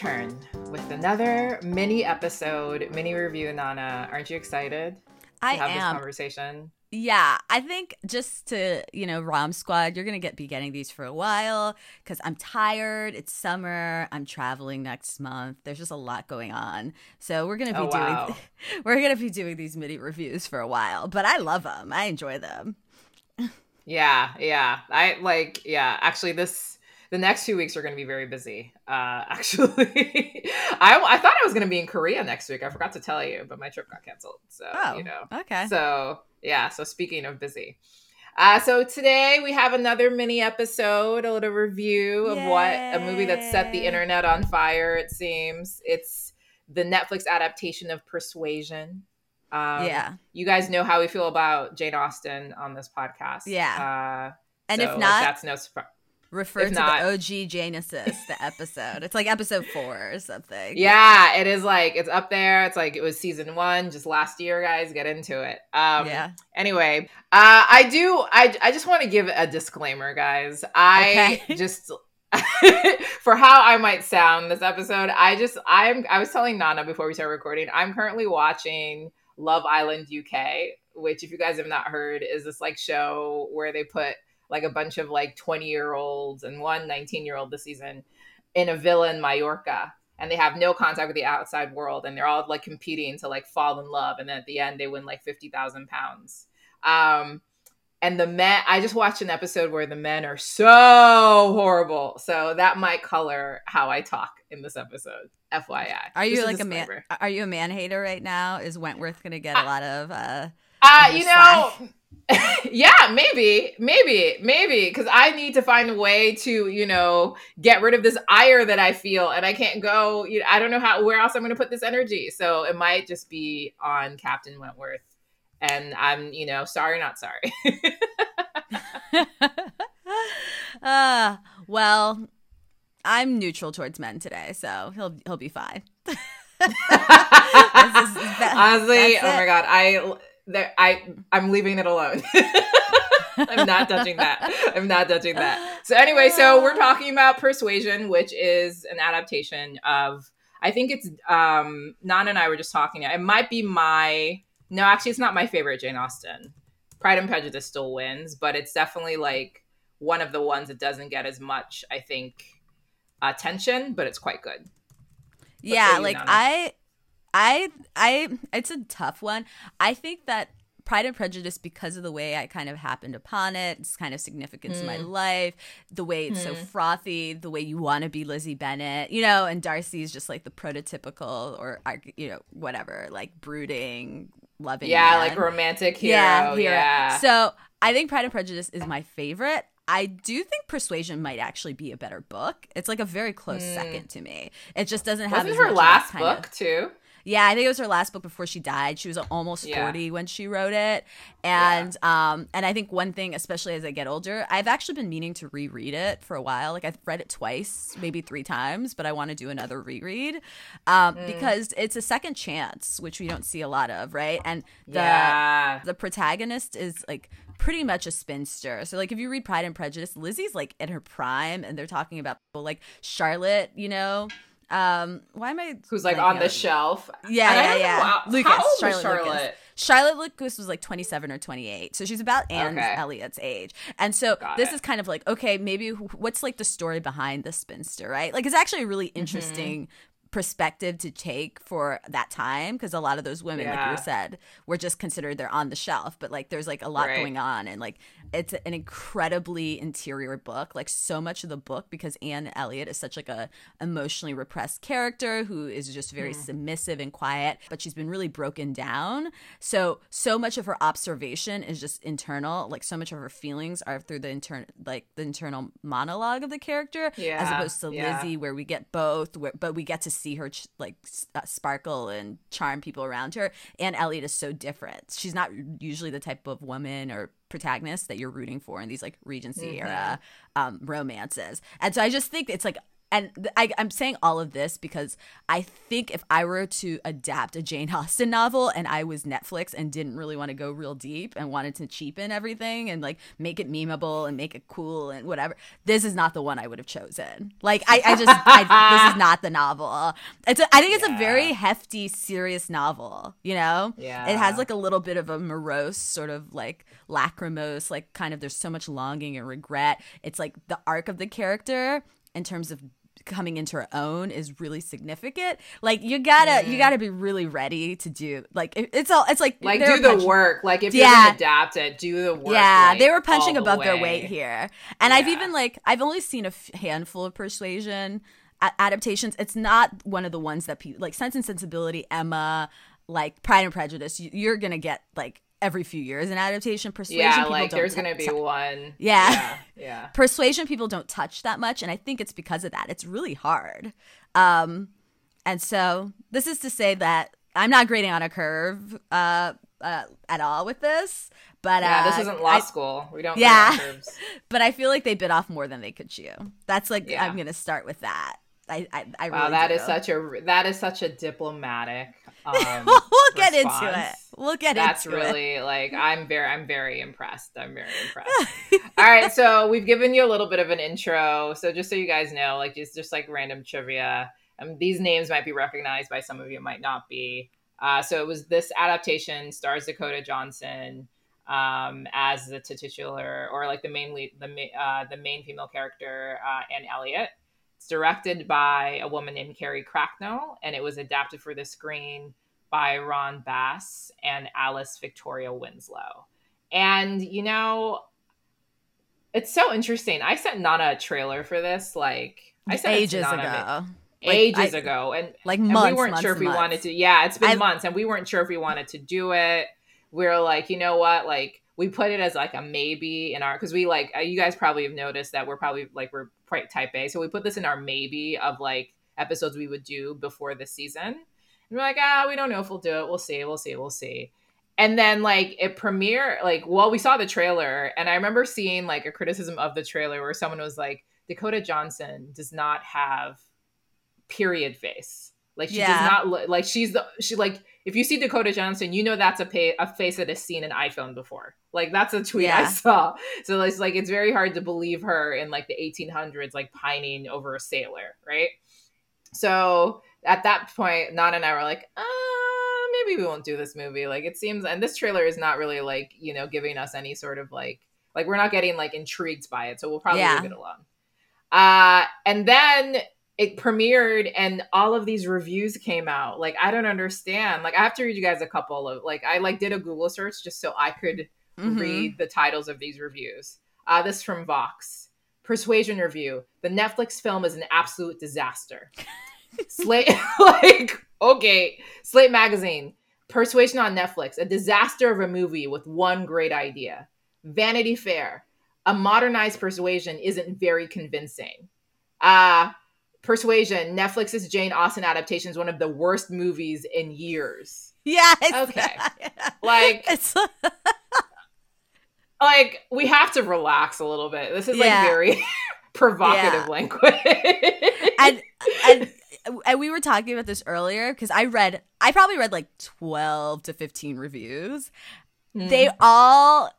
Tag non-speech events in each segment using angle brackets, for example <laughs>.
again, return with another mini episode, mini review. Nana, aren't you excited? I have am. this conversation. Yeah, I think just to you know, Rom Squad, you're gonna get be getting these for a while because I'm tired. It's summer. I'm traveling next month. There's just a lot going on, so we're gonna be Oh, doing wow. <laughs> we're gonna be doing these mini reviews for a while. But I love them. I enjoy them. <laughs> Yeah, yeah. I like. Yeah, actually, this the next two weeks are going to be very busy. Uh, <laughs> actually, I I thought I was going to be in Korea next week. I forgot to tell you, but my trip got canceled. So Oh, you know. okay. So yeah. So speaking of busy. Uh, so today we have another mini episode, a little review of what a movie that set the internet on fire. It seems it's the Netflix adaptation of Persuasion. Um, yeah, you guys know how we feel about Jane Austen on this podcast. Yeah. uh, and so, if like, not, that's no surprise. Refer if to not- the OG Genesis, the episode. It's like episode four or something. Yeah, it is like it's up there. It's like it was season one, just last year, guys. Get into it. Um, yeah. Anyway, uh, I do. I I just want to give a disclaimer, guys. I Okay. <laughs> just <laughs> for how I might sound this episode. I just I'm I was telling Nana before we started recording. I'm currently watching Love Island UK, which if you guys have not heard, is this like show where they put like a bunch of like 20 year olds and one 19 year old this season in a villa in Mallorca and they have no contact with the outside world and they're all like competing to like fall in love and then at the end they win like 50,000 pounds. Um and the men I just watched an episode where the men are so horrible. So that might color how I talk in this episode. FYI. Are you like a man? Are you a man hater right now? Is Wentworth gonna get a <laughs> lot of? uh Uh, you know, <laughs> yeah, maybe, maybe, maybe, because I need to find a way to, you know, get rid of this ire that I feel, and I can't go. You know, I don't know how where else I'm going to put this energy. So it might just be on Captain Wentworth, and I'm, you know, sorry, not sorry. <laughs> uh, well, I'm neutral towards men today, so he'll he'll be fine. <laughs> Honestly, oh my god, I, there, I, I'm leaving it alone. <laughs> I'm not touching that. I'm not touching that. So anyway, so we're talking about Persuasion, which is an adaptation of. I think it's um Nana and I were just talking. It might be my no, actually, it's not my favorite Jane Austen. Pride and Prejudice still wins, but it's definitely like one of the ones that doesn't get as much, I think, attention, but it's quite good. yeah, like Nana? I, I, I. It's a tough one. I think that Pride and Prejudice, because of the way I kind of happened upon it, it's kind of significance in my Mm. life, the way it's so frothy, the way you want to be Lizzie Bennet, you know, and Darcy is just like the prototypical or you know whatever, like brooding, loving. Yeah, man. like romantic hero. yeah, Yeah. So I think Pride and Prejudice is my favorite. I do think Persuasion might actually be a better book. It's like a very close second to me. It just doesn't have Wasn't as her much of that last book of- too? Yeah, I think it was her last book before she died. She was almost Yeah. 40 when she wrote it. And um and I think one thing especially as I get older, I've actually been meaning to reread it for a while. Like I've read it twice, maybe 3 times, but I want to do another reread. Um Mm. because it's a second chance, which we don't see a lot of, right? And the yeah. the protagonist is like pretty much a spinster. So like if you read Pride and Prejudice, Lizzie's like in her prime and they're talking about people like Charlotte, you know. Um why am I Who's like on the shelf? yeah, And I yeah, yeah. Lucas, how old Charlotte, Charlotte? Lucas. Charlotte Lucas was like 27 or 28. So she's about Anne Okay. Elliot's age. And so Got this it. is kind of like, okay, maybe what's like the story behind the spinster, right? Like it's actually a really Mm-hmm. interesting perspective to take for that time because a lot of those women like Yeah. you said were just considered they're on the shelf but like there's like a lot Right. going on and like it's an incredibly interior book like so much of the book because anne elliot is such like a emotionally repressed character who is just very Hmm. submissive and quiet but she's been really broken down so so much of her observation is just internal like so much of her feelings are through the intern like the internal monologue of the character yeah. as opposed to yeah. lizzie where we get both where, but we get to see her ch- like uh, sparkle and charm people around her anne elliot is so different she's not usually the type of woman or protagonist that you're rooting for in these like regency Mm-hmm. era um, romances and so i just think it's like and I, I'm saying all of this because I think if I were to adapt a Jane <laughs> Austen novel and I was Netflix and didn't really want to go real deep and wanted to cheapen everything and like make it memeable and make it cool and whatever, this is not the one I would have chosen. Like I, I just I, this is not the novel. It's a, I think it's Yeah. a very hefty, serious novel. You know, Yeah. it has like a little bit of a morose sort of like lachrymose, like kind of there's so much longing and regret. It's like the arc of the character in terms of coming into her own is really significant. Like you gotta you gotta be really ready to do like it's all it's like Like do the work. Like if you're Yeah. gonna adapt it, do the work. Yeah, like, they were punching all the above their weight here, and I've even like I've only seen a f- handful of Persuasion a- adaptations. It's not one of the ones that people like Sense and Sensibility, Emma, like Pride and Prejudice. You, you're gonna get like every few years an adaptation. Persuasion, Yeah, people like there's t- gonna be t- <laughs> one. Yeah. yeah, <laughs> yeah. Persuasion people don't touch that much, and I think it's because of that. It's really hard. Um, and so this is to say that I'm not grading on a curve uh, uh, at all with this, but Yeah, uh, this isn't law I- school. We don't. Yeah. <laughs> But I feel like they bit off more than they could chew. That's like Yeah. I'm gonna start with that. I I, I Wow, really that is such a that is such a diplomatic. Um, <laughs> we'll get into it. We'll get That's into it. That's really like I'm very I'm very impressed. I'm very impressed. <laughs> All right, so we've given you a little bit of an intro. So just so you guys know, like it's just like random trivia. Um, these names might be recognized by some of you, might not be. Uh, so it was this adaptation stars Dakota Johnson um, as the titular or like the main lead, the ma- uh, the main female character, uh, Anne Elliot. It's directed by a woman named Carrie Cracknell, and it was adapted for the screen by Ron Bass and Alice Victoria Winslow. And you know, it's so interesting. I sent Nana a trailer for this, like I sent ages ago, Like, ages I- ago, and like and we weren't months sure if we months. wanted to. Yeah, it's been I- months, and we weren't sure if we wanted to do it. We are like, you know what, like we put it as like a maybe in our because we like uh, you guys probably have noticed that we're probably like we're quite type A, so we put this in our maybe of like episodes we would do before the season. And we're like, ah, we don't know if we'll do it. We'll see. We'll see. We'll see. And then like it premiere, like well, we saw the trailer, and I remember seeing like a criticism of the trailer where someone was like, Dakota Johnson does not have period face. Like she Yeah. does not look like she's the she like if you see Dakota Johnson, you know that's a pay, a face that has seen an iPhone before. Like that's a tweet I saw. So it's like it's very hard to believe her in like the 1800s, like pining over a sailor, right? So at that point, Nana and I were like, uh, maybe we won't do this movie. Like it seems, and this trailer is not really like you know giving us any sort of like like we're not getting like intrigued by it. So we'll probably Yeah. leave it alone. Uh, and then it premiered and all of these reviews came out. Like I don't understand. Like I have to read you guys a couple of like I like did a Google search just so I could Mhm. read the titles of these reviews. Uh, this is from Vox. Persuasion review. The Netflix film is an absolute disaster. <laughs> Slate <laughs> like okay. Slate magazine. Persuasion on Netflix. A disaster of a movie with one great idea. Vanity Fair. A modernized persuasion isn't very convincing. Uh Persuasion, Netflix's Jane Austen adaptation is one of the worst movies in years. Yes. Okay. <laughs> Like <laughs> like we have to relax a little bit. This is like very <laughs> provocative Yeah. language. and and and we were talking about this earlier because I read I probably read like twelve to fifteen reviews. Mm. They all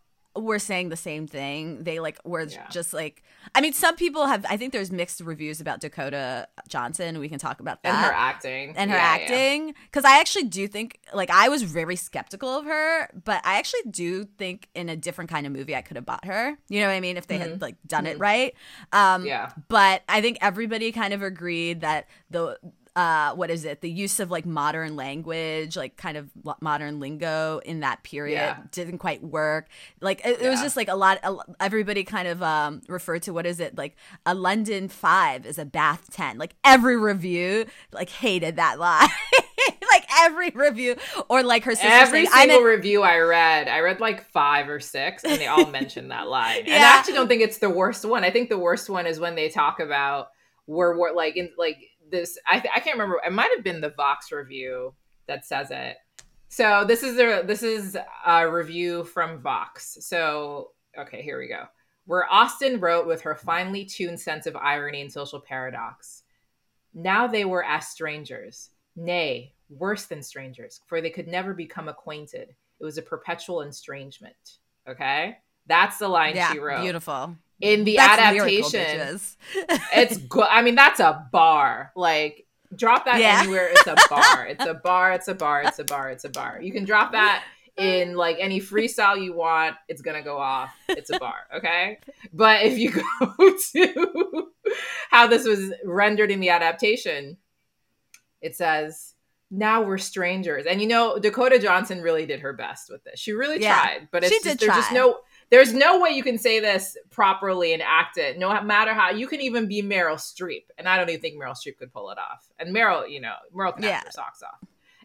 were saying the same thing. They like were Yeah. just like I mean, some people have. I think there's mixed reviews about Dakota Johnson. We can talk about that and her acting. and her Yeah, yeah. acting because i actually do think like i was very skeptical of her but i actually do think in a different kind of movie i could have bought her you know what i mean if they had like done it right um Yeah. but i think everybody kind of agreed that the uh, what is it? The use of like modern language, like kind of modern lingo in that period Yeah. didn't quite work. Like it, it was just like a lot. A, everybody kind of um, referred to what is it like a London five is a Bath ten. Like every review like hated that line. <laughs> like every review or like her sister Every saying, "I'm single an- review I read, I read like five or six, and they all <laughs> mentioned that line. And I actually don't think it's the worst one. I think the worst one is when they talk about we're, we're like in like this. I I can't remember. It might have been the Vox review that says it. So this is a this is a review from Vox. So okay, here we go. where austen wrote with her finely tuned sense of irony and social paradox. Now they were as strangers, nay, worse than strangers, for they could never become acquainted. It was a perpetual estrangement. Okay? That's the line Yeah, she wrote. beautiful. In the That's adaptation, <laughs> it's good. I mean, that's a bar. Like, drop that Yeah. anywhere. It's a bar. It's a bar. It's a bar. It's a bar. It's a bar. You can drop that in like any freestyle you want. It's gonna go off. It's a bar. Okay. But if you <laughs> go to how this was rendered in the adaptation, it says. Now we're strangers, and you know Dakota Johnson really did her best with this. She really Yeah, tried, but it's she just, there's just no there's no way you can say this properly and act it. No matter how you can even be Meryl Streep, and I don't even think Meryl Streep could pull it off. And Meryl, you know, Meryl can Yeah. her socks off.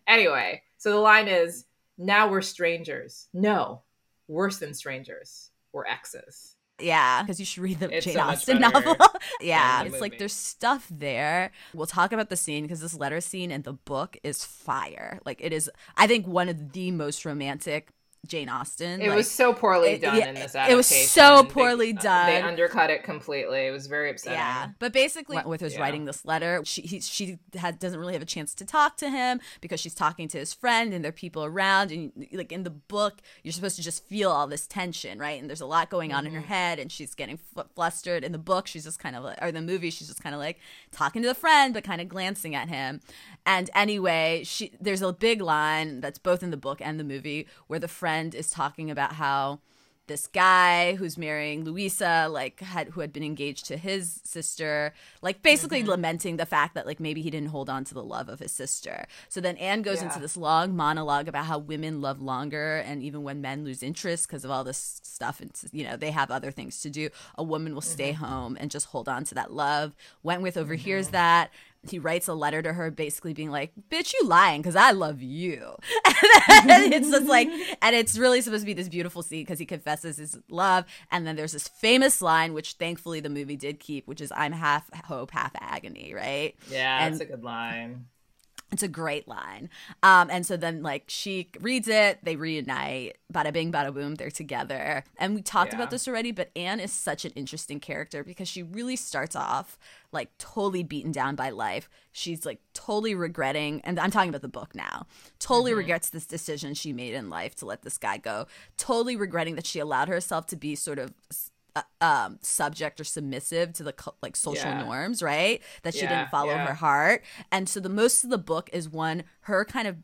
Anyway, so the line is, "Now we're strangers." No, worse than strangers. We're exes. Yeah, because you should read the It's Jane so Austen novel. <laughs> <laughs> yeah, it's like there's stuff there. We'll talk about the scene because this letter scene in the book is fire. Like it is, I think one of the most romantic Jane Austen. It like, was so poorly it- done yeah, in this adaptation. it was so uh, poorly They done. They undercut it completely. It was very upsetting. Yeah, but basically, Wentworth is Yeah. writing this letter. She he, she had, doesn't really have a chance to talk to him because she's talking to his friend and there are people around. And like in the book, you're supposed to just feel all this tension, right? And there's a lot going on in her mm-hmm. head, and she's getting f- flustered. In the book, she's just kind of like, or the movie, she's just kind of like talking to the friend, but kind of glancing at him. And anyway, she there's a big line that's both in the book and the movie where the friend is talking about how this guy who's marrying Louisa, like had who had been engaged to his sister, like basically Mm-hmm. lamenting the fact that like maybe he didn't hold on to the love of his sister. So then Anne goes Yeah. into this long monologue about how women love longer, and even when men lose interest because of all this stuff, and you know they have other things to do, a woman will stay Mm-hmm. home and just hold on to that love. Wentworth overhears that. He writes a letter to her, basically being like, "Bitch, you lying because I love you." <laughs> and it's just like, <laughs> and it's really supposed to be this beautiful scene because he confesses his love, and then there's this famous line, which thankfully the movie did keep, which is "I'm half hope, half agony," right? Yeah, And- that's a good line. It's a great line. Um, and so then like she reads it, they reunite, bada bing, bada boom, they're together. And we talked Yeah. about this already, but Anne is such an interesting character because she really starts off like totally beaten down by life. She's like totally regretting, and I'm talking about the book now, totally regrets this decision she made in life to let this guy go, totally regretting that she allowed herself to be sort of uh, um, subject or submissive to the like social Yeah. norms, right? That she Yeah, didn't follow yeah. her heart. And so the most of the book is one her kind of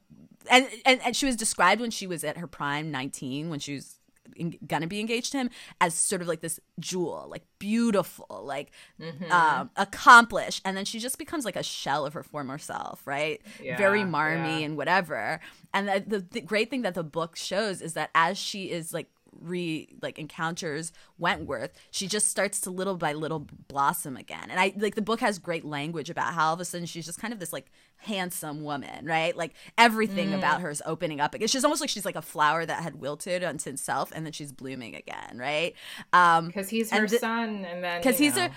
and and, and she was described when she was at her prime 19 when she was in, gonna be engaged to him as sort of like this jewel like beautiful like Mm-hmm. um accomplished and then she just becomes like a shell of her former self right very marmy yeah. and whatever and the, the, the great thing that the book shows is that as she is like re like encounters Wentworth, she just starts to little by little blossom again. And I like the book has great language about how all of a sudden she's just kind of this like handsome woman, right? Like everything Mm. about her is opening up. again. She's almost like she's like a flower that had wilted unto itself and then she's blooming again, right? Um Because he's her the- son, and then because you he's her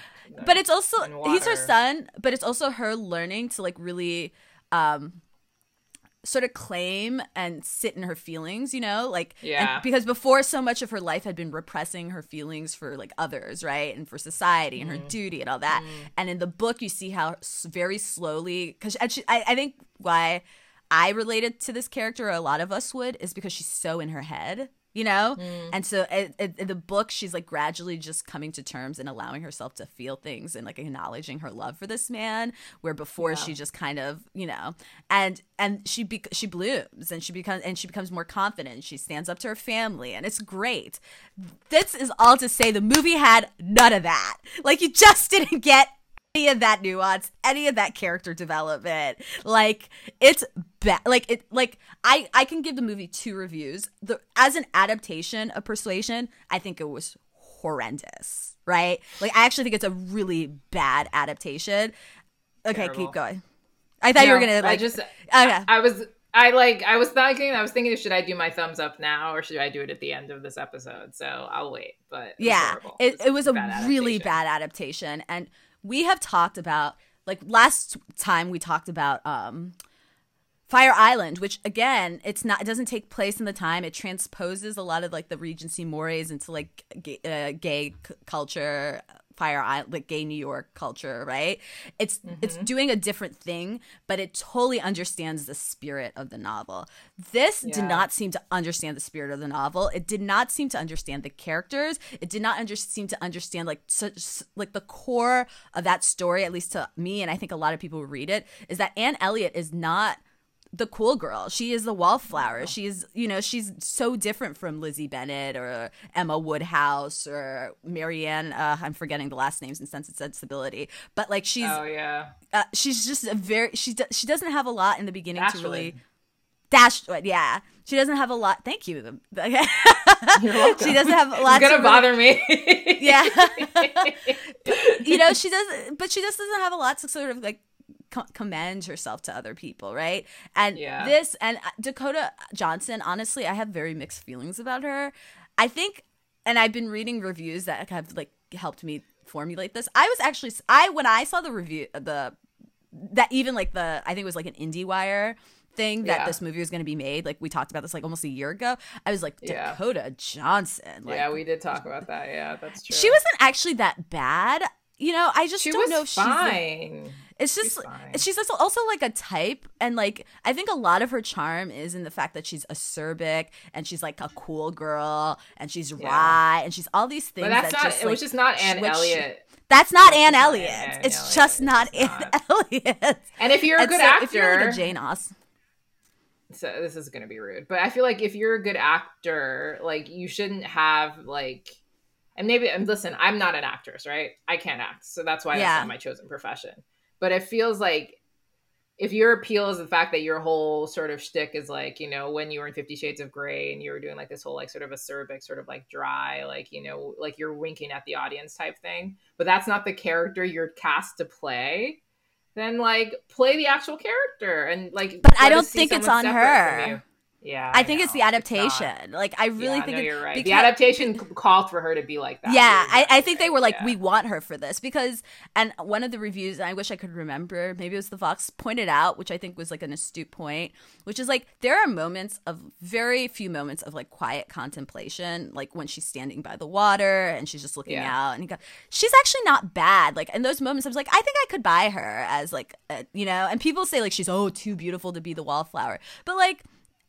but it's also he's her son but it's also her learning to like really um sort of claim and sit in her feelings you know like Yeah. because before so much of her life had been repressing her feelings for like others right and for society and her Mm-hmm. duty and all that and in the book you see how very slowly because I, I think why i related to this character or a lot of us would is because she's so in her head you know? Mm. and so it, in the book she's like gradually just coming to terms and allowing herself to feel things and like acknowledging her love for this man where before she just kind of you know and and she be- she blooms and she becomes and she becomes more confident she stands up to her family and it's great. This is all to say the movie had none of that. Like you just <laughs> didn't get any of that nuance, any of that character development. Like it's bad. Like it. Like I. I can give the movie two reviews. The as an adaptation of Persuasion, I think it was horrendous. Right. Like I actually think it's a really bad adaptation. Okay, Terrible. keep going. I thought you were gonna like. I just, okay. I was, I like, I was thinking, I was thinking, should I do my thumbs up now or should I do it at the end of this episode? So I'll wait. But it yeah horrible. it, it was a bad really bad adaptation and we have talked about like last time we talked about um Fire Island, which again, it's not, it doesn't take place in the time. It transposes a lot of like the Regency mores into like gay, uh, gay c- culture, Fire Island, like gay New York culture, right? It's mm-hmm. it's doing a different thing, but it totally understands the spirit of the novel. This yeah. did not seem to understand the spirit of the novel. It did not seem to understand the characters. It did not under- seem to understand like such like the core of that story, at least to me, and I think a lot of people who read it, is that Anne Elliot is not the cool girl. She is the wallflower. She's, you know, she's so different from Lizzie Bennet or Emma Woodhouse or Marianne. Uh, I'm forgetting the last names in Sense and Sensibility, but like she's, oh yeah, uh, she's just a very she she doesn't have a lot in the beginning to really dash. Yeah, she doesn't have a lot. Thank you. <laughs> You're welcome. She doesn't have a lot. It's gonna bother me. <laughs> yeah, <laughs> you know she doesn't, but she just doesn't have a lot to sort of like commend herself to other people, right? And yeah. this and uh, Dakota Johnson, honestly, I have very mixed feelings about her. I think, and I've been reading reviews that have like helped me formulate this. I was actually I when I saw the review the that even like the I think it was like an IndieWire thing that yeah. this movie was going to be made. Like we talked about this like almost a year ago. I was like Dakota yeah. Johnson. Like, yeah, we did talk about that. Yeah, that's true. She wasn't actually that bad. You know, I just she don't know if fine. she's. It's just she's, she's also like a type, and like I think a lot of her charm is in the fact that she's acerbic and she's like a cool girl and she's yeah. wry and she's all these things. But that's that not. Just, it like, was just not Anne Elliot. That's not Anne Elliot. Anne it's Elliot. just not it's Anne not. <laughs> Elliot. And if you're a good so, actor, if you're like a Jane Austen. So this is gonna be rude, but I feel like if you're a good actor, like you shouldn't have like and maybe and listen, I'm not an actress, right? I can't act, so that's why yeah. that's not my chosen profession but it feels like if your appeal is the fact that your whole sort of shtick is like, you know, when you were in Fifty Shades of Grey and you were doing like this whole like sort of acerbic, sort of like dry, like, you know, like you're winking at the audience type thing, but that's not the character you're cast to play, then like play the actual character and like. But I don't think it's on her. Yeah, I, I think know. it's the adaptation. It's like I really yeah, think no, you're right. Because, the adaptation called for her to be like that. Yeah, I, I, think they were like, yeah. we want her for this because, and one of the reviews, I wish I could remember, maybe it was the Vox pointed out, which I think was like an astute point, which is like there are moments of very few moments of like quiet contemplation, like when she's standing by the water and she's just looking yeah. out, and go, she's actually not bad. Like in those moments, I was like, I think I could buy her as like, a, you know, and people say like she's oh too beautiful to be the wallflower, but like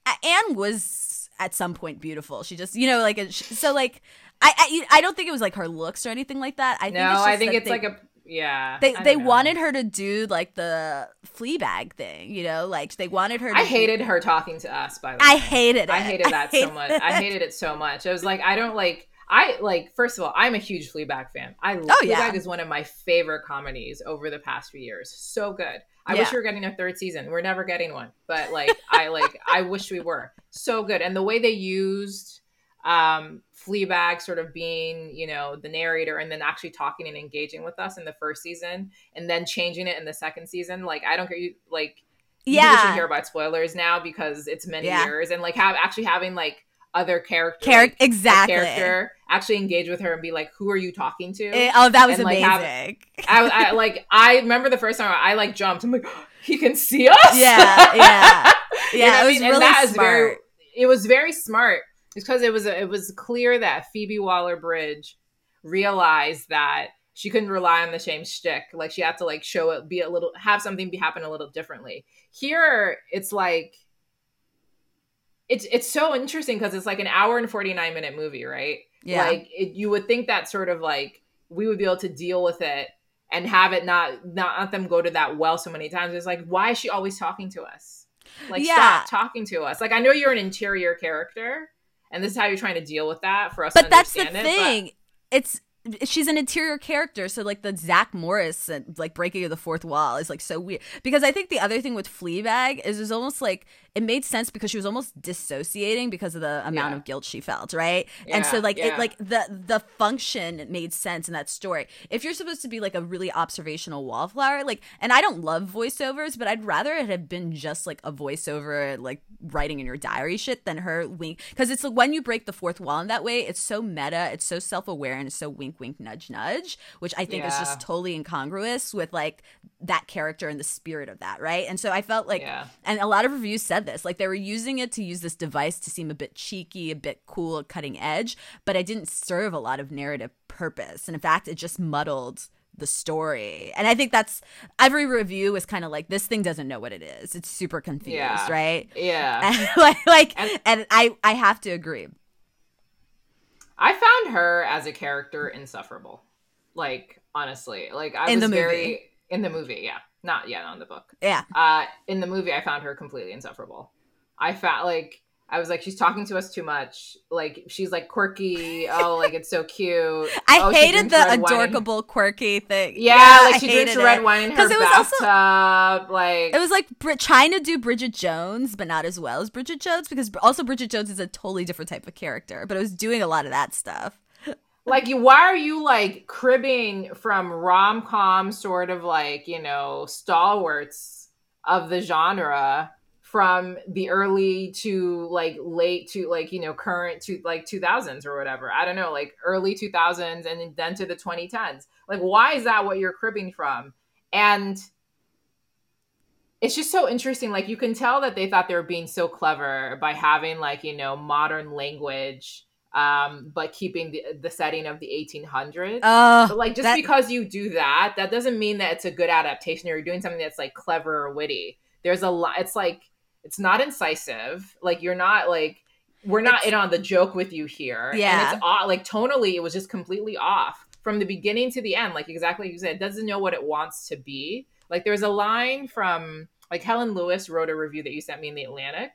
Anne was at some point beautiful. She just, you know, like so, like I, I, I don't think it was like her looks or anything like that. I think no, I think it's they, like a yeah. They they know. wanted her to do like the Fleabag thing, you know, like they wanted her. to I hated do- her talking to us. By the way, <laughs> I hated it. I hated that I hated so much. It. I hated it so much. I was like, I don't like. I like. First of all, I'm a huge Fleabag fan. I oh, Fleabag yeah. is one of my favorite comedies over the past few years. So good. I yeah. wish we were getting a third season. We're never getting one, but like I like I wish we were. So good. And the way they used um Fleabag sort of being, you know, the narrator and then actually talking and engaging with us in the first season and then changing it in the second season. Like I don't care you like yeah. you should hear about spoilers now because it's many yeah. years and like have actually having like other character, Char- like, exactly character actually engage with her and be like who are you talking to it, oh that was and, amazing like, have, I, I, like <laughs> i remember the first time i like jumped i'm like oh, <gasps> he can see us yeah yeah <laughs> yeah it was I mean? really smart. Very, it was very smart because it was it was clear that phoebe waller-bridge realized that she couldn't rely on the same shtick. Like she had to like show it, be a little, have something be happen a little differently. Here, it's like it's it's so interesting because it's like an hour and 49 minute movie right? Yeah. Like it, you would think that sort of like we would be able to deal with it and have it not not let them go to that well so many times. It's like why is she always talking to us? Like yeah. stop talking to us. Like i know you're an interior character and this is how you're trying to deal with that for us but that's the it, thing. It's she's an interior character so like the zack morris and like breaking of the fourth wall is like so weird because i think the other thing with fleabag is it's almost like it made sense because she was almost dissociating because of the amount yeah. of guilt she felt right yeah, and so like yeah. it like the the function made sense in that story if you're supposed to be like a really observational wallflower like and i don't love voiceovers but i'd rather it have been just like a voiceover like writing in your diary shit than her wink because it's like when you break the fourth wall in that way it's so meta it's so self-aware and it's so wink wink wink nudge nudge which i think is just totally incongruous with like that character and the spirit of that right? And so i felt like Yeah. and a lot of reviews said this like they were using it to use this device to seem a bit cheeky a bit cool cutting edge but it didn't serve a lot of narrative purpose. And in fact it just muddled the story. And i think that's every review was kind of like this thing doesn't know what it is. It's super confused Yeah. right? Yeah. and <laughs> like, like And- and i i have to agree I found her as a character insufferable. Like honestly, like I In was the very in the movie. Yeah, not yet on the book. yeah Uh, in the movie, I found her completely insufferable. I found like I was like, she's talking to us too much. Like she's like quirky. <laughs> Oh, like it's so cute. I Oh, hated the red wine adorable, quirky thing. Yeah, like I she drinks red it. wine in her it was also- like It was like Brit- trying to do Bridget Jones, but not as well as Bridget Jones, because also Bridget Jones is a totally different type of character. But it was doing a lot of that stuff. <laughs> like you why are you like cribbing from rom-com sort of like you know stalwarts of the genre from the early to like late to like you know current to like 2000s or whatever. I don't know like early 2000s and then to the 2010s like why is that what you're cribbing from? And it's just so interesting like you can tell that they thought they were being so clever by having like you know modern language um but keeping the the setting of the 1800s Uh, but like just that- because you do that that doesn't mean that it's a good adaptation or you're doing something that's like clever or witty. There's a lot it's like it's not incisive. Like you're not like we're not It's- in on the joke with you here. Yeah. and it's off like tonally it was just completely off from the beginning to the end. Like exactly like you said it doesn't know what it wants to be. Like there's a line from like helen lewis wrote a review that you sent me in the atlantic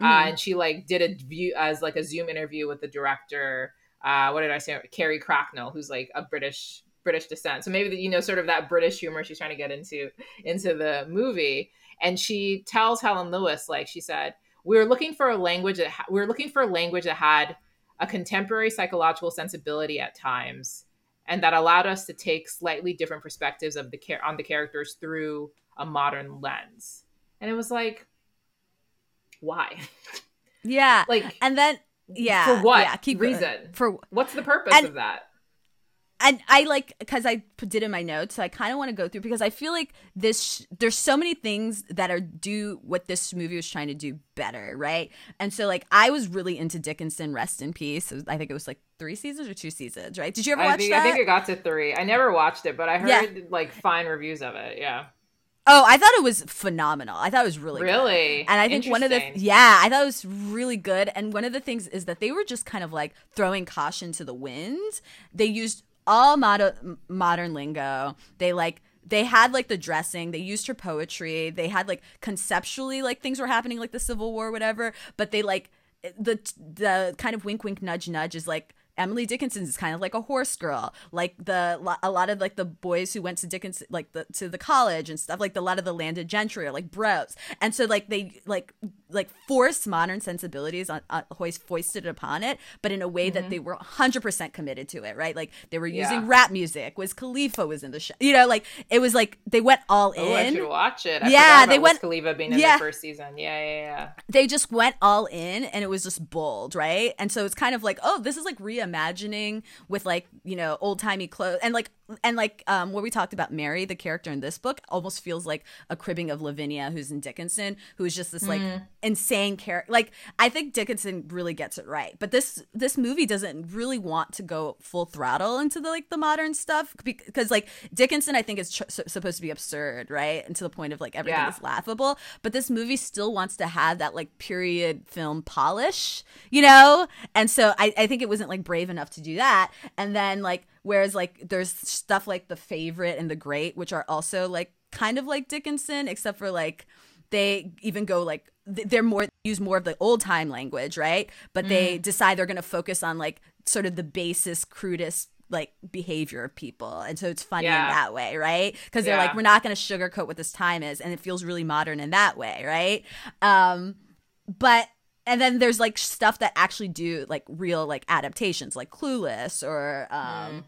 uh, Mhm. and she like did a view as like a zoom interview with the director uh what did i say carrie cracknell who's like a british british descent. So maybe the, you know sort of that british humor she's trying to get into into the movie and she tells helen lewis like she said we were looking for a language that ha- we were looking for a language that had a contemporary psychological sensibility at times and that allowed us to take slightly different perspectives of the care on the characters through a modern lens. And it was like why? Yeah, <laughs> like and then yeah, for what Yeah, keep reason? For what's the purpose And- of that and I like because I put it in my notes, so I kind of want to go through because I feel like this. There's so many things that are do what this movie was trying to do better, right? And so like I was really into Dickinson, rest in peace. Was- I think it was like three seasons or two seasons, right? Did you ever I watch think, that? I think it got to three. I never watched it, but I heard Yeah. like fine reviews of it. Yeah. oh, I thought it was phenomenal. I thought it was really good. Really? And I think one of the yeah, I thought it was really good. And one of the things is that they were just kind of like throwing caution to the wind. They used all mod- modern lingo. They like they had like the dressing. They used her poetry. They had like conceptually like things were happening like the Civil War, whatever. But they like the the kind of wink wink nudge nudge is like Emily Dickinson is kind of like a horse girl. Like the a lot of like the boys who went to Dickinson like the to the college and stuff. Like the, a lot of the landed gentry are like bros, and so like they like like forced modern sensibilities on uh, hoist foisted upon it, but in a way that they were hundred percent committed to it. Right, like they were using Yeah. rap music. Wiz Khalifa was in the show? You know, like it was like they went all Oh, I in. should watch it. I Yeah, they went- Khalifa being in yeah. the first season. Yeah, yeah, yeah. they just went all in and it was just bold, right? And so it's kind of like, oh, this is like reimagining with like, you know, old timey clothes and like and like um what we talked about Mary, the character in this book, almost feels like a cribbing of Lavinia who's in Dickinson, who is just this like insane character. Like I think Dickinson really gets it right. But this this movie doesn't really want to go full throttle into the like the modern stuff because like Dickinson I think is tr- supposed to be absurd, right? And to the point of like everything Yeah. is laughable but this movie still wants to have that like period film polish you know and so I, I think it wasn't like brave enough to do that and then like whereas like there's stuff like the favorite and the great which are also like kind of like dickinson except for like they even go like they're more use more of the old time language right? But they decide they're going to focus on like sort of the basest crudest like behavior of people. And so it's funny Yeah. in that way right? Because they're like we're not going to sugarcoat what this time is and it feels really modern in that way right? Um but and then there's like stuff that actually do like real like adaptations like clueless or um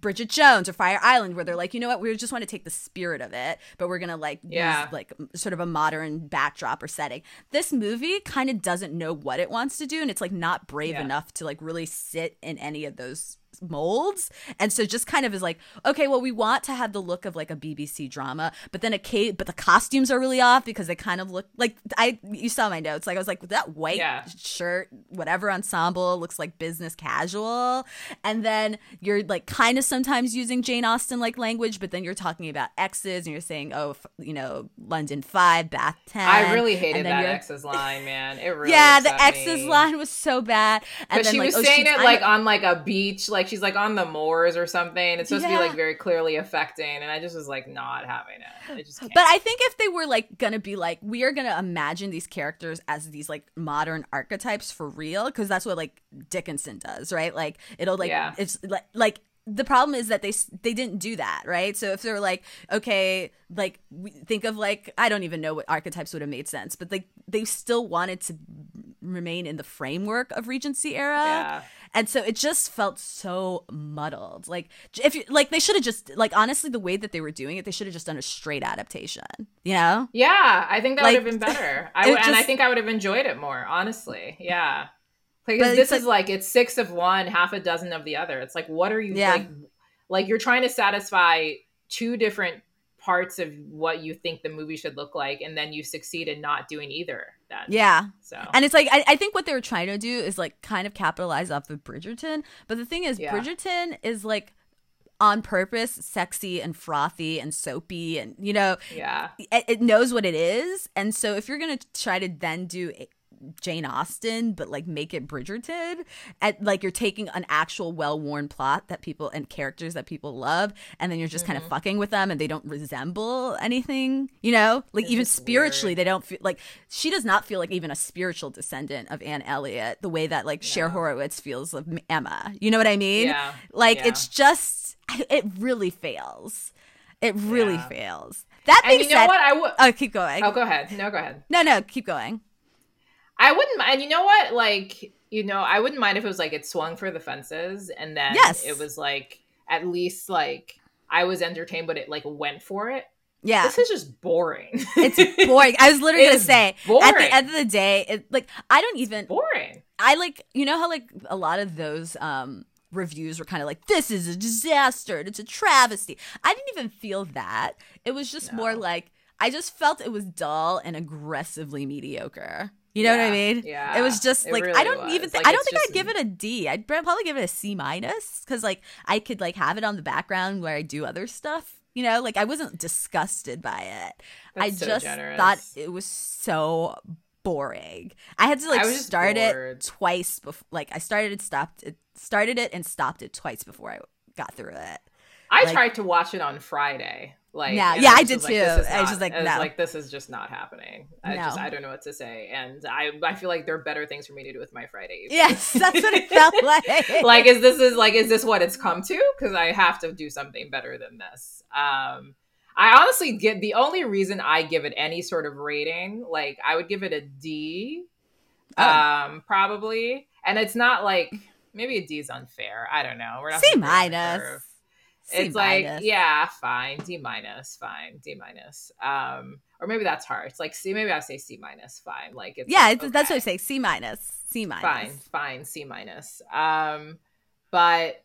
Bridget Jones or Fire Island, where they're like, you know what, we just want to take the spirit of it, but we're gonna like Yeah. use like sort of a modern backdrop or setting. This movie kind of doesn't know what it wants to do, and it's like not brave Yeah. enough to like really sit in any of those molds and so just kind of is like okay well we want to have the look of like a bbc drama but then a Kate, but the costumes are really off because they kind of look like i you saw my notes like i was like that white Yeah. shirt whatever ensemble looks like business casual and then you're like kind of sometimes using jane austen like language but then you're talking about x's and you're saying oh f- you know london 5 bath 10 I really and hated that X's line, man. It <laughs> really yeah the x's me. line was so bad and But then she like, was oh, saying it like on like a beach, like she's like on the moors or something. It's supposed to be like very clearly affecting, and I just was like not having it. I just can't. But I think if they were like gonna be like, we are gonna imagine these characters as these like modern archetypes for real, because that's what like Dickinson does, right? Like it'll like Yeah. it's like like the problem is that they they didn't do that, right? So if they're like, okay, like we think of like I don't even know what archetypes would have made sense, but like they still wanted to remain in the framework of Regency era. Yeah. And so it just felt so muddled. Like if you like they should have just like honestly the way that they were doing it, they should have just done a straight adaptation. You know? Yeah, I think that Like, would have been <laughs> better. I w- and I think I would have enjoyed it more, honestly. Yeah. Because this is like it's six of one, half a dozen of the other. It's like what are you Yeah. like like you're trying to satisfy two different parts of what you think the movie should look like and then you succeed in not doing either then. Yeah. So And it's like I, I think what they were trying to do is like kind of capitalize off of Bridgerton. But the thing is Yeah. Bridgerton is like on purpose sexy and frothy and soapy and you know yeah. it, it knows what it is and so if you're gonna try to then do jane austen but like make it bridgerton and like you're taking an actual well-worn plot that people and characters that people love and then you're just kind Mm-hmm. of fucking with them and they don't resemble anything you know like It's even spiritually weird. they don't feel like she does not feel like even a spiritual descendant of anne elliot the way that like Cher horowitz feels of emma you know what i mean Yeah. like Yeah. it's just it really fails it really Yeah. fails that And being you know said what? I would Oh, keep going. Oh, go ahead. No, go ahead. No, no, keep going. I wouldn't mind. And you know what? Like, you know, I wouldn't mind if it was like it swung for the fences and then Yes. it was like at least like I was entertained, but it like went for it. Yeah. This is just boring. It's boring. I was <laughs> literally It gonna is say at the end of the day, it like I don't even boring. I like you know how like a lot of those um reviews were kind of like this is a disaster, it's a travesty. I didn't even feel that. It was just more like I just felt it was dull and aggressively mediocre. You know what I mean? yeah, It was just like I don't even. was. Th- Like, I don't think I'd give it a D. I'd probably give it a C minus because like I could like have it on the background where I do other stuff. You know, like I wasn't disgusted by it. I so just generous. thought it was so boring. I had to like I was just start bored. it twice before. Like I started it, stopped it, started it, and stopped it twice before I got through it. I like- tried to watch it on Friday. Like Yeah, yeah, was I did too. is I was just like, I was no. like this is just not happening. I No. just I don't know what to say, and I I feel like there are better things for me to do with my Friday. evening. Yes, that's what it <laughs> felt like. like is this is like is this what it's come to because i have to do something better than this um i honestly get the only reason i give it any sort of rating like i would give it a d Oh. um probably and it's not like maybe a d is unfair i don't know we're not C minus. It's like yeah fine d minus fine d minus um or maybe that's hard it's like c maybe i say c minus fine like it's yeah, like, it's, that's what I say. C minus, C minus. fine, fine, C minus. Um, but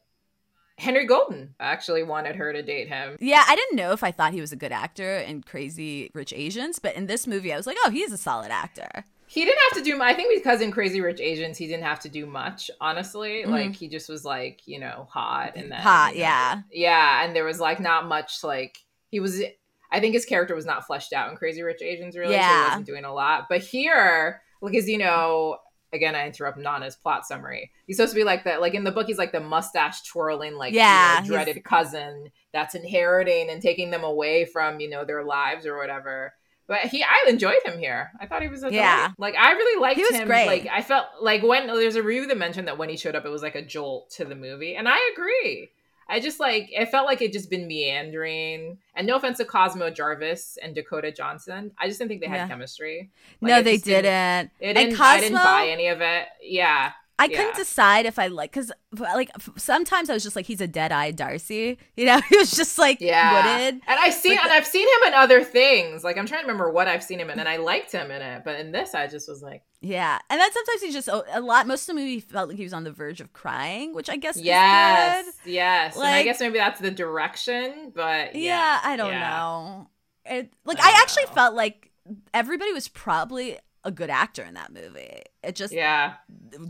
Henry Golding actually wanted her to date him. Yeah, I didn't know if I thought he was a good actor in Crazy Rich Asians, but in this movie, I was like, oh, he's a solid actor. He didn't have to do. I think because in Crazy Rich Asians, he didn't have to do much. Honestly, Mhm. like he just was like you know hot and then Hot, you know, yeah. yeah, and there was like not much like he was. I think his character was not fleshed out in Crazy Rich Asians really. so Yeah. he wasn't doing a lot. But here, because you know. Again, I interrupt Nana's plot summary. He's supposed to be like that. Like in the book, he's like the mustache twirling, like you know, Yeah, dreaded cousin that's inheriting and taking them away from you know their lives or whatever. But he, I enjoyed him here. I thought he was a Yeah. delight. Like I really liked He was him. great. Like I felt like when there's a review that mentioned that when he showed up, it was like a jolt to the movie, and I agree. I just like it felt like it just been meandering. And no offense to Cosmo Jarvis and Dakota Johnson, I just didn't think they had Yeah. chemistry. Like, no, they didn't- didn't. It And didn't. I didn't buy any of it. Yeah, I couldn't decide if I like because like sometimes I was just like he's a dead-eyed Darcy, <laughs> you know. He was just like Yeah, wooded. and I've seen and I've seen him in other things. Like I'm trying to remember what I've seen him in, and I liked him in it. But in this, I just was like, Yeah, and then sometimes he's just a a lot. Most of the movie felt like he was on the verge of crying, which I guess yes, is good. yes. and I guess maybe that's the direction. But Yeah, yeah, I don't yeah. know. It like I I, actually know. felt like everybody was probably a good actor in that movie. It just Yeah,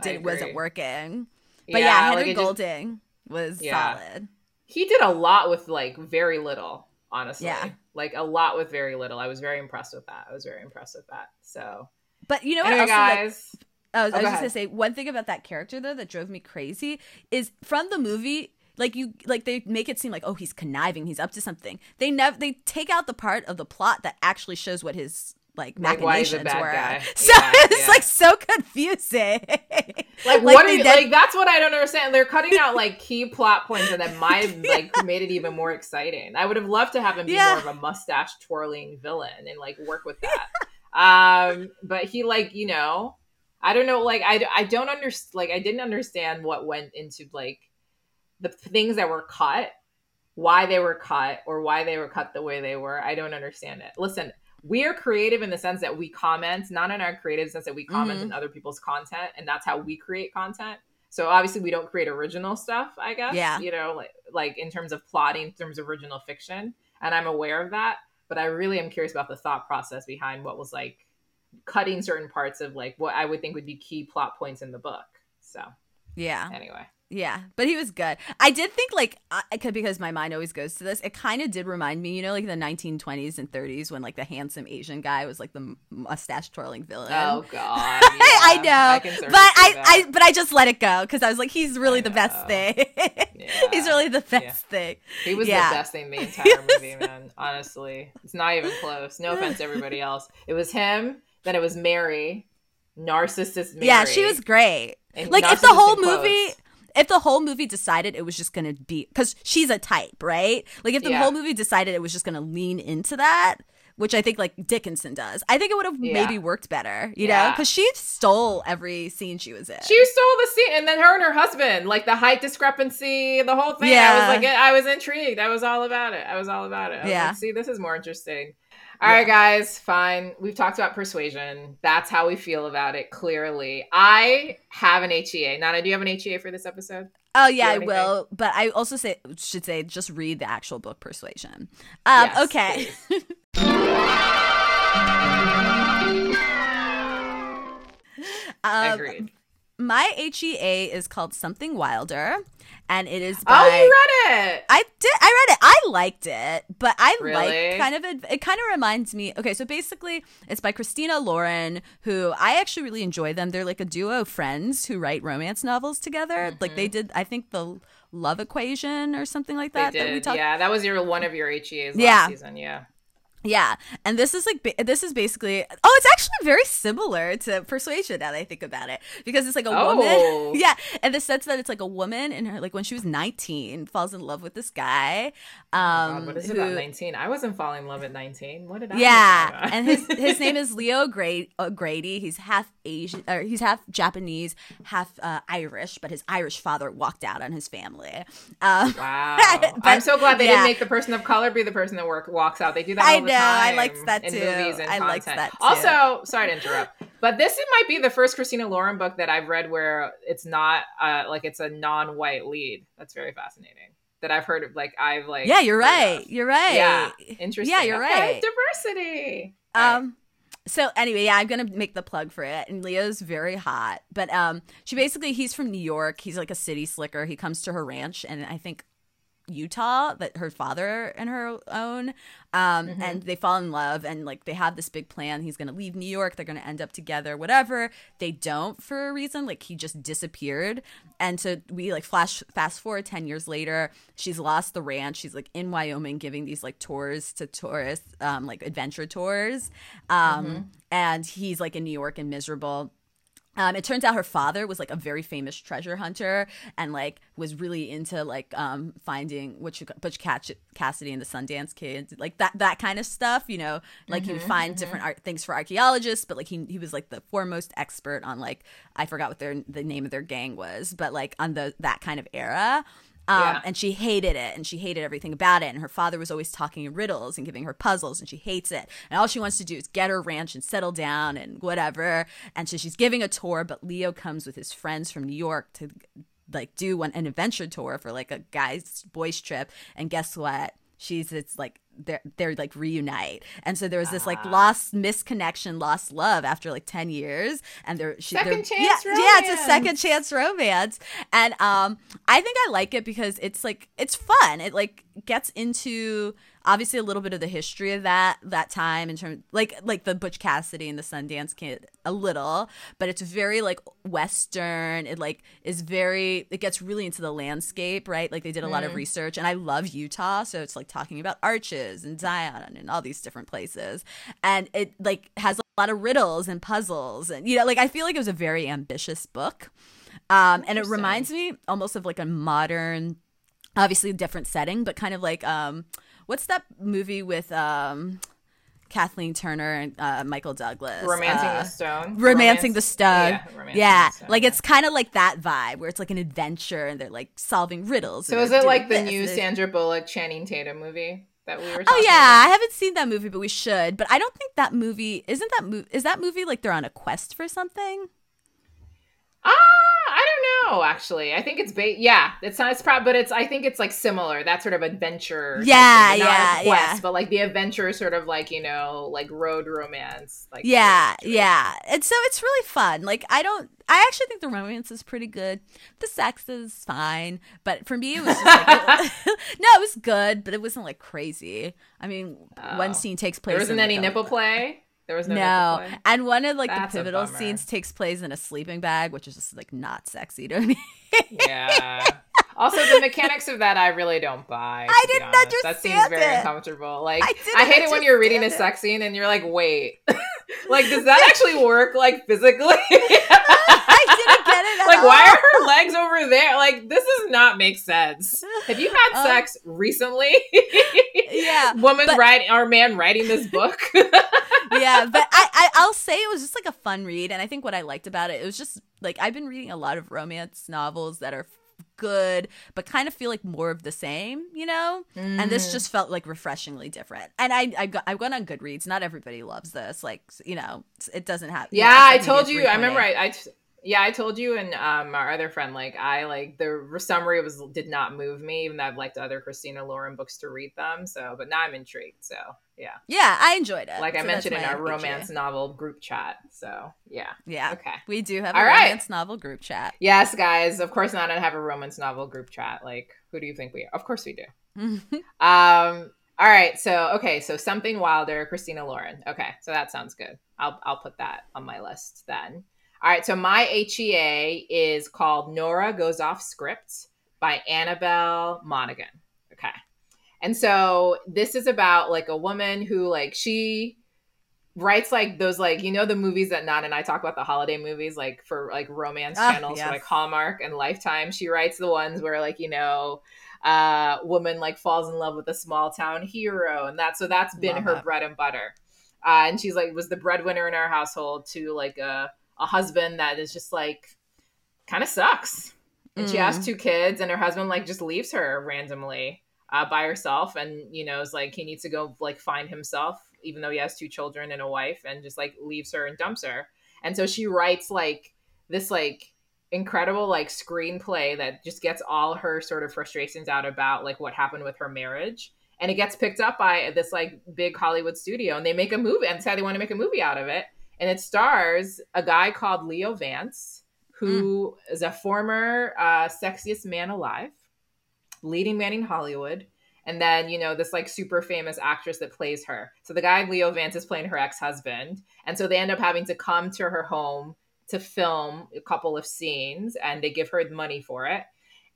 did, agree. wasn't working. But yeah, Henry like, it just- Golding was Yeah. solid. he did a lot with like very little. Honestly, Yeah. like a lot with very little. I was very impressed with that. I was very impressed with that. So But you know what? anyway, also, like, guys, I was, Oh, I was go just ahead. gonna say one thing about that character though that drove me crazy is from the movie. Like you, like they make it seem like oh he's conniving, he's up to something. They never they take out the part of the plot that actually shows what his like Like, why he's a machinations bad were. guy. <laughs> So Yeah, it's yeah. like so confusing. like, what are you, did- like that's what I don't understand. They're cutting out <laughs> like key plot points and that might have <laughs> like made it even more exciting. I would have loved to have him be more of a mustache twirling villain and like work with that. um, but he like you know, I don't know. Like I I don't understand. Like I didn't understand what went into like the things that were cut, why they were cut, or why they were cut the way they were. I don't understand it. Listen. We are creative in the sense that we comment, not in our creative sense that we comment Mhm. in other people's content, and that's how we create content. So obviously we don't create original stuff, I guess. Yeah. You know, like like in terms of plotting, in terms of original fiction. And I'm aware of that. But I really am curious about the thought process behind what was like cutting certain parts of like what I would think would be key plot points in the book. So yeah, anyway. Yeah, but he was good. I did think like I I could because my mind always goes to this. It kind of did remind me, you know, like the 1920s and 30s when like the handsome Asian guy was like the mustache twirling villain. Oh god. <laughs> I know, of but I. I, but I just let it go because I was like, he's really I the best thing. <laughs> Yeah. he's really the best Yeah. thing. He was Yeah. the best thing the <laughs> entire movie, man. Honestly, it's not even close. No offense to everybody else. It was him. Then it was Mary, narcissist Mary. Yeah, she was great. And Like if the whole movie. quotes. If the whole movie decided it was just gonna be because she's a type, right? Like if the Yeah. whole movie decided it was just gonna lean into that, which I think like Dickinson does, I think it would have Yeah. maybe worked better, you know? Because she stole every scene she was in. She stole the scene, and then her and her husband, like the height discrepancy, the whole thing. Yeah. I was like, I was intrigued. I was all about it. I was all about it. I Yeah. like, See, this is more interesting. All right, guys, fine. We've talked about persuasion. That's how we feel about it. Clearly, I have an HEA. Nana, do you have an HEA for this episode? Oh yeah, I will. But I also say should say just read the actual book Persuasion. Um, Yes, okay. <laughs> um, Agreed. My HEA is called Something Wilder, and it is Oh, you read it. I did. I read it. I liked it, but I Really? like kind of. It, it kind of reminds me. Okay, so basically, it's by Christina Lauren, who I actually really enjoy them. They're like a duo of friends who write romance novels together. Like they mm-hmm. did, I think the Love Equation or something like that. that we did. talked Yeah, that was your one of your HEAs last Yeah. season. Yeah. Yeah, and this is like this is basically oh, it's actually very similar to Persuasion now that I think about it because it's like a Oh. woman, <laughs> yeah, and the sense that it's like a woman in her like when she was nineteen falls in love with this guy. Um, God, what is it about 19? I wasn't falling in love at 19. What did I yeah, and his his <laughs> name is Leo Gra- uh, Grady. He's half Asian, or he's half Japanese, half uh, Irish, but his Irish father walked out on his family. Um, Wow. <laughs> But- I'm so glad they yeah. didn't make the person of color be the person that work, walks out. They do that I all the know, I liked that too. I liked that too. Also, sorry to interrupt, but this might be the first Christina Lauren book that I've read where it's not uh, like it's a non-white lead. That's very fascinating. That I've heard of. Like I've like. yeah, you're right. of. You're right. Yeah, interesting. Yeah, you're Okay, right. Diversity. Um so anyway, yeah, I'm gonna make the plug for it. And Leo's very hot. But um she basically he's from New York. He's like a city slicker. He comes to her ranch and I think Utah that her father and her own. Um Mm-hmm. and they fall in love and like they have this big plan. He's gonna leave New York, they're gonna end up together, whatever. They don't for a reason, like he just disappeared. And so we like flash fast forward ten years later, she's lost the ranch. She's like in Wyoming giving these like tours to tourists, um, like adventure tours. Um and he's like in New York and miserable Um, it turns out her father was like a very famous treasure hunter and like was really into like um, finding Butch, Butch Cassidy and the Sundance Kid, like that that kind of stuff. You know, like mm-hmm, he would mm-hmm, find mm-hmm. different art things for archaeologists, but like he he was like the foremost expert on like I forgot what their the name of their gang was, but like on the that kind of era. Um, yeah. And she hated it and she hated everything about it. And her father was always talking in riddles and giving her puzzles and she hates it. And all she wants to do is get her ranch and settle down and whatever. And so she's giving a tour, but Leo comes with his friends from New York to like do one, an adventure tour for like a guy's boys trip. And guess what? She's it's like they're they're like reunite and so there was this like ah. lost misconnection lost love after like 10 years and they're she, second chance yeah, romance. yeah it's a second chance romance and um i think i like it because it's like it's fun it like gets into obviously a little bit of the history of that that time in terms like like the Butch Cassidy and the Sundance Kid a little, but it's very like western. It like is very it gets really into the landscape, right? Like they did a mm. lot of mm. research and I love Utah, so it's like talking about arches and Zion and all these different places. And it like has a lot of riddles and puzzles and you know like I feel like it was a very ambitious book. Um, and it reminds me almost of like a modern obviously a different setting, but kind of like um what's that movie with um Kathleen Turner and uh, Michael Douglas. Romancing uh, the Stone. Romancing Romance- the Stone. Yeah, yeah. The stone, like yeah. it's kind of like that vibe where it's like an adventure and they're like solving riddles. So is it like the new Sandra Bullock Channing Tatum movie that we were? oh yeah, about? I haven't seen that movie, but we should. But I don't think that movie isn't that movie. Is that movie like they're on a quest for something? Know. Actually, I think it's ba- yeah. It's not. It's probably, but it's. I think it's like similar. That sort of adventure. Yeah, yeah, quest, yeah. But like the adventure, sort of like you know, like road romance. Like yeah, yeah. And so it's really fun. Like I don't. I actually think the romance is pretty good. The sex is fine, but for me, it was just like <laughs> <laughs> no, it was good, but it wasn't like crazy. I mean, oh. one scene takes place. There wasn't any nipple play. There was no, no. and one of like That's the pivotal scenes takes place in a sleeping bag, which is just like not sexy to me. <laughs> yeah. Also, the mechanics of that I really don't buy. I didn't understand That seems very it. uncomfortable. Like I, I hate it when you're reading a sex scene and you're like, wait, <laughs> like does that actually work like physically? <laughs> I didn't get it. like, all. why are her legs over there? Like, this does not make sense. Have you had um, sex recently? Yeah, woman but- writing or man writing this book? <laughs> Yeah, but I, I I'll say it was just like a fun read, and I think what I liked about it, it was just like I've been reading a lot of romance novels that are good but kind of feel like more of the same you know? Mm. and this mm. just felt like refreshingly different. And i i got i went on goodreads. Not everybody loves this like you know it doesn't have yeah you know, i told you. i remember i, I yeah, I told you and um, our other friend, like I like the summary was did not move me, even though I've liked other Christina Lauren books to read them. So, but now I'm intrigued. So, yeah, yeah, I enjoyed it. Like so I mentioned in our romance novel group chat. So, yeah, yeah, okay, we do have All a right. romance novel group chat. Yes, guys, of course not. I have a romance novel group chat. Like, who do you think we are? Of course we do. <laughs> um. All right. So, okay. So, something wilder, Christina Lauren. Okay. So that sounds good. I'll I'll put that on my list then. All right, so my HEA is called Nora Goes Off Script by Annabel Monaghan. Okay. And so this is about like a woman who like she writes like those like you know the movies that Nat and I talk about the holiday movies like for like romance ah, channels yes. like Hallmark and Lifetime. She writes the ones where like you know uh woman like falls in love with a small town hero and that so that's been Love her that. bread and butter. Uh, and she's like was the breadwinner in our household to like a a husband that is just like kind of sucks. And mm. she has mm. two kids, and her husband like just leaves her randomly uh, by herself, and you know is like he needs to go like find himself, even though he has two children and a wife, and just like leaves her and dumps her. And so she writes like this like incredible like screenplay that just gets all her sort of frustrations out about like what happened with her marriage and it gets picked up by this like big hollywood studio and they make a movie and decide they want to make a movie out of it and it stars a guy called Leo Vance, who mm. is a former uh, sexiest man alive, leading man in Hollywood, and then you know this like super famous actress that plays her. So the guy Leo Vance is playing her ex husband, and so they end up having to come to her home to film a couple of scenes, and they give her money for it.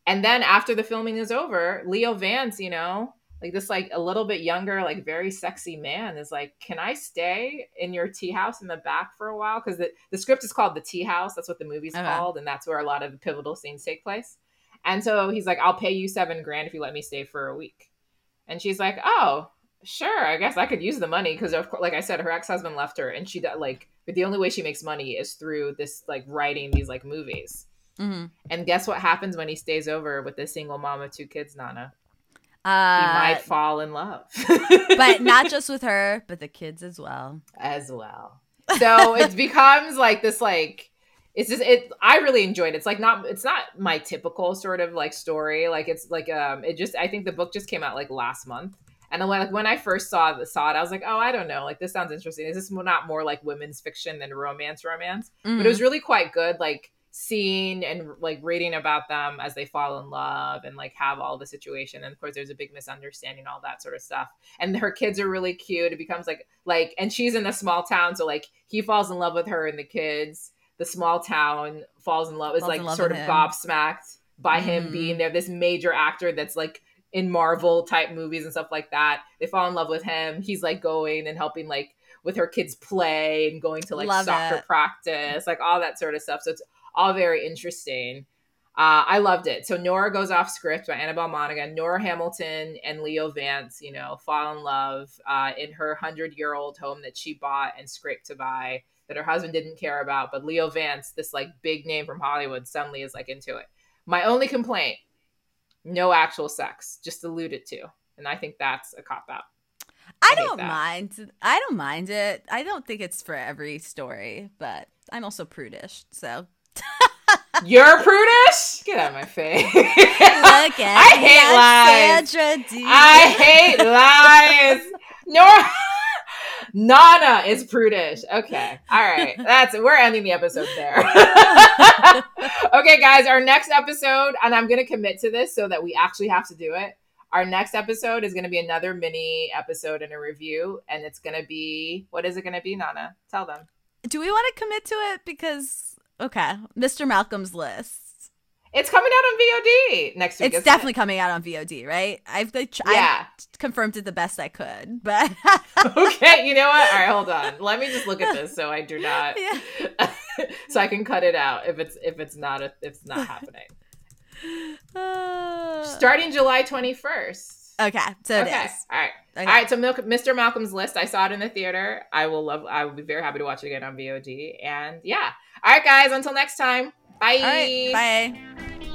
And then after the filming is over, Leo Vance, you know, like this like a little bit younger like very sexy man is like can i stay in your tea house in the back for a while? Because the, the script is called the tea house. That's what the movie's Okay. called and that's where a lot of the pivotal scenes take place. And so he's like i'll pay you seven grand if you let me stay for a week. And she's like oh sure i guess i could use the money. Because of course like i said her ex-husband left her and she like but the only way she makes money is through this like writing these like movies. Hmm and guess what happens when he stays over with this single mom of two kids nana he Uh, might fall in love <laughs> but not just with her, but the kids as well. as well. So it becomes like this like it's just it I really enjoyed it. It's like not it's not my typical sort of like story. Like it's like um it just I think the book just came out like last month. And then, like when I first saw the saw it, I was like, oh, I don't know, like this sounds interesting. Is this not more like women's fiction than romance romance? But Mhm. it was really quite good, like seeing and like reading about them as they fall in love and like have all the situation. And of course, there's a big misunderstanding, all that sort of stuff. And her kids are really cute. It becomes like like, and she's in a small town, so like he falls in love with her and the kids. The small town falls in love is like love sort of him. gobsmacked by him Mhm. being there. This major actor that's like in Marvel type movies and stuff like that. They fall in love with him. He's like going and helping like with her kids play and going to like Love soccer it. practice, like all that sort of stuff. So it's all very interesting. Uh, I loved it. So Nora goes off script by Annabel Monaghan. Nora Hamilton and Leo Vance, you know, fall in love uh, in her hundred year old home that she bought and scraped to buy that her husband didn't care about. But Leo Vance, this like big name from Hollywood, suddenly is like into it. My only complaint: no actual sex, just alluded to, and I think that's a cop out. I hate don't that. mind. I don't mind it. I don't think it's for every story, but I'm also prudish, so You're prudish. Get out of my face. look <laughs> at I hate lies. Sandra. I hate lies. Nora <laughs> Nana is prudish. Okay. All right. That's we're ending the episode there. <laughs> okay, guys, our next episode, and I'm gonna commit to this so that we actually have to do it. Our next episode is gonna be another mini episode and a review, and it's gonna be what is it gonna be, Nana? Tell them. Do we want to commit to it? Because okay, Mr. Malcolm's list. It's coming out on VOD next week. It's definitely it? coming out on VOD, right? I've I Yeah. confirmed it the best I could, but <laughs> okay, you know what? All right, hold on. Let me just look at this so I do not yeah. <laughs> so I can cut it out if it's if it's not a, if it's not happening. <laughs> Uh, Starting July 21st. okay, so okay. it is. All right. All right, so Milk, Mr. Malcolm's List, I saw it in the theater. I will love I will be very happy to watch it again on VOD. And yeah. All right, guys, until next time. Bye. Right, bye.